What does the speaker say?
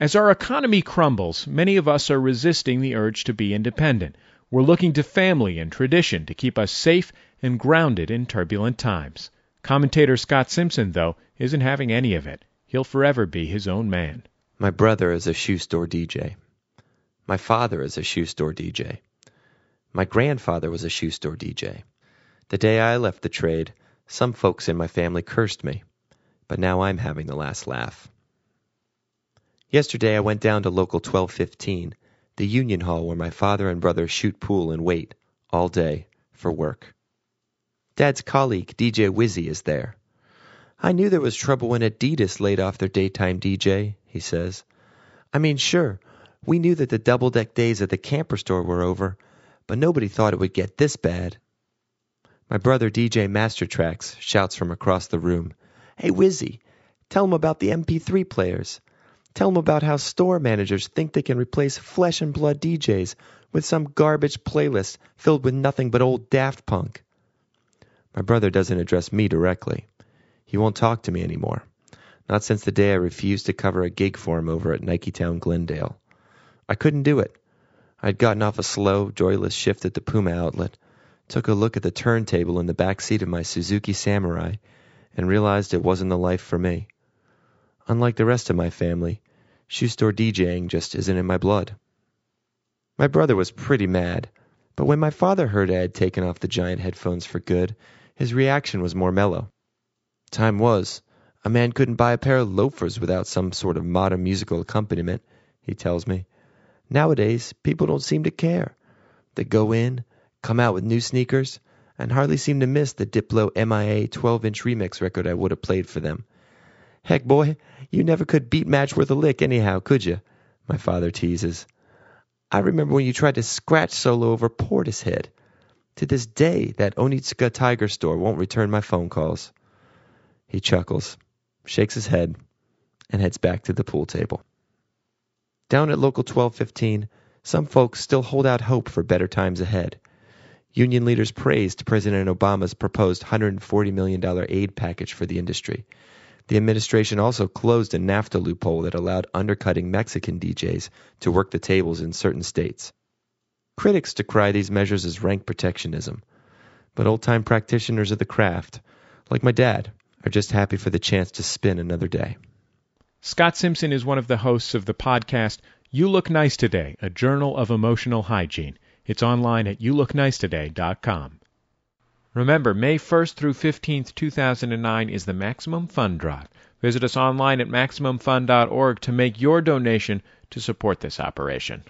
As our economy crumbles, many of us are resisting the urge to be independent. We're looking to family and tradition to keep us safe and grounded in turbulent times. Commentator Scott Simpson, though, isn't having any of it. He'll forever be his own man. My brother is a shoe store DJ. My father is a shoe store DJ. My grandfather was a shoe store DJ. The day I left the trade, some folks in my family cursed me, but now I'm having the last laugh. Yesterday I went down to Local 1215, the union hall where my father and brother shoot pool and wait, all day, for work. Dad's colleague, DJ Wizzy, is there. I knew there was trouble when Adidas laid off their daytime DJ, he says. I mean, sure, we knew that the double deck days at the camper store were over, but nobody thought it would get this bad. My brother DJ Master Tracks shouts from across the room, Hey Wizzy, tell him about the MP3 players. Tell him about how store managers think they can replace flesh and blood DJs with some garbage playlist filled with nothing but old Daft Punk. My brother doesn't address me directly. He won't talk to me anymore. Not since the day I refused to cover a gig for him over at Niketown Glendale. I couldn't do it. I'd gotten off a slow, joyless shift at the Puma outlet took a look at the turntable in the back seat of my Suzuki Samurai, and realized it wasn't the life for me. Unlike the rest of my family, shoe store DJing just isn't in my blood. My brother was pretty mad, but when my father heard I had taken off the giant headphones for good, his reaction was more mellow. Time was, a man couldn't buy a pair of loafers without some sort of modern musical accompaniment, he tells me. Nowadays, people don't seem to care. They go in, come out with new sneakers, and hardly seem to miss the Diplo MIA 12 inch remix record I would have played for them. Heck, boy, you never could beatmatch worth a lick anyhow, could you? My father teases. I remember when you tried to scratch solo over Portishead. To this day, that Onitsuka Tiger store won't return my phone calls. He chuckles, shakes his head, and heads back to the pool table. Down at Local 1215, some folks still hold out hope for better times ahead. Union leaders praised President Obama's proposed $140 million aid package for the industry. The administration also closed a NAFTA loophole that allowed undercutting Mexican DJs to work the tables in certain states. Critics decry these measures as rank protectionism, but old time practitioners of the craft, like my dad, are just happy for the chance to spin another day. Scott Simpson is one of the hosts of the podcast You Look Nice Today, a journal of emotional hygiene. It's online at youlooknicetoday.com. Remember, May 1st through 15th, 2009 is the Maximum Fund Drive. Visit us online at MaximumFund.org to make your donation to support this operation.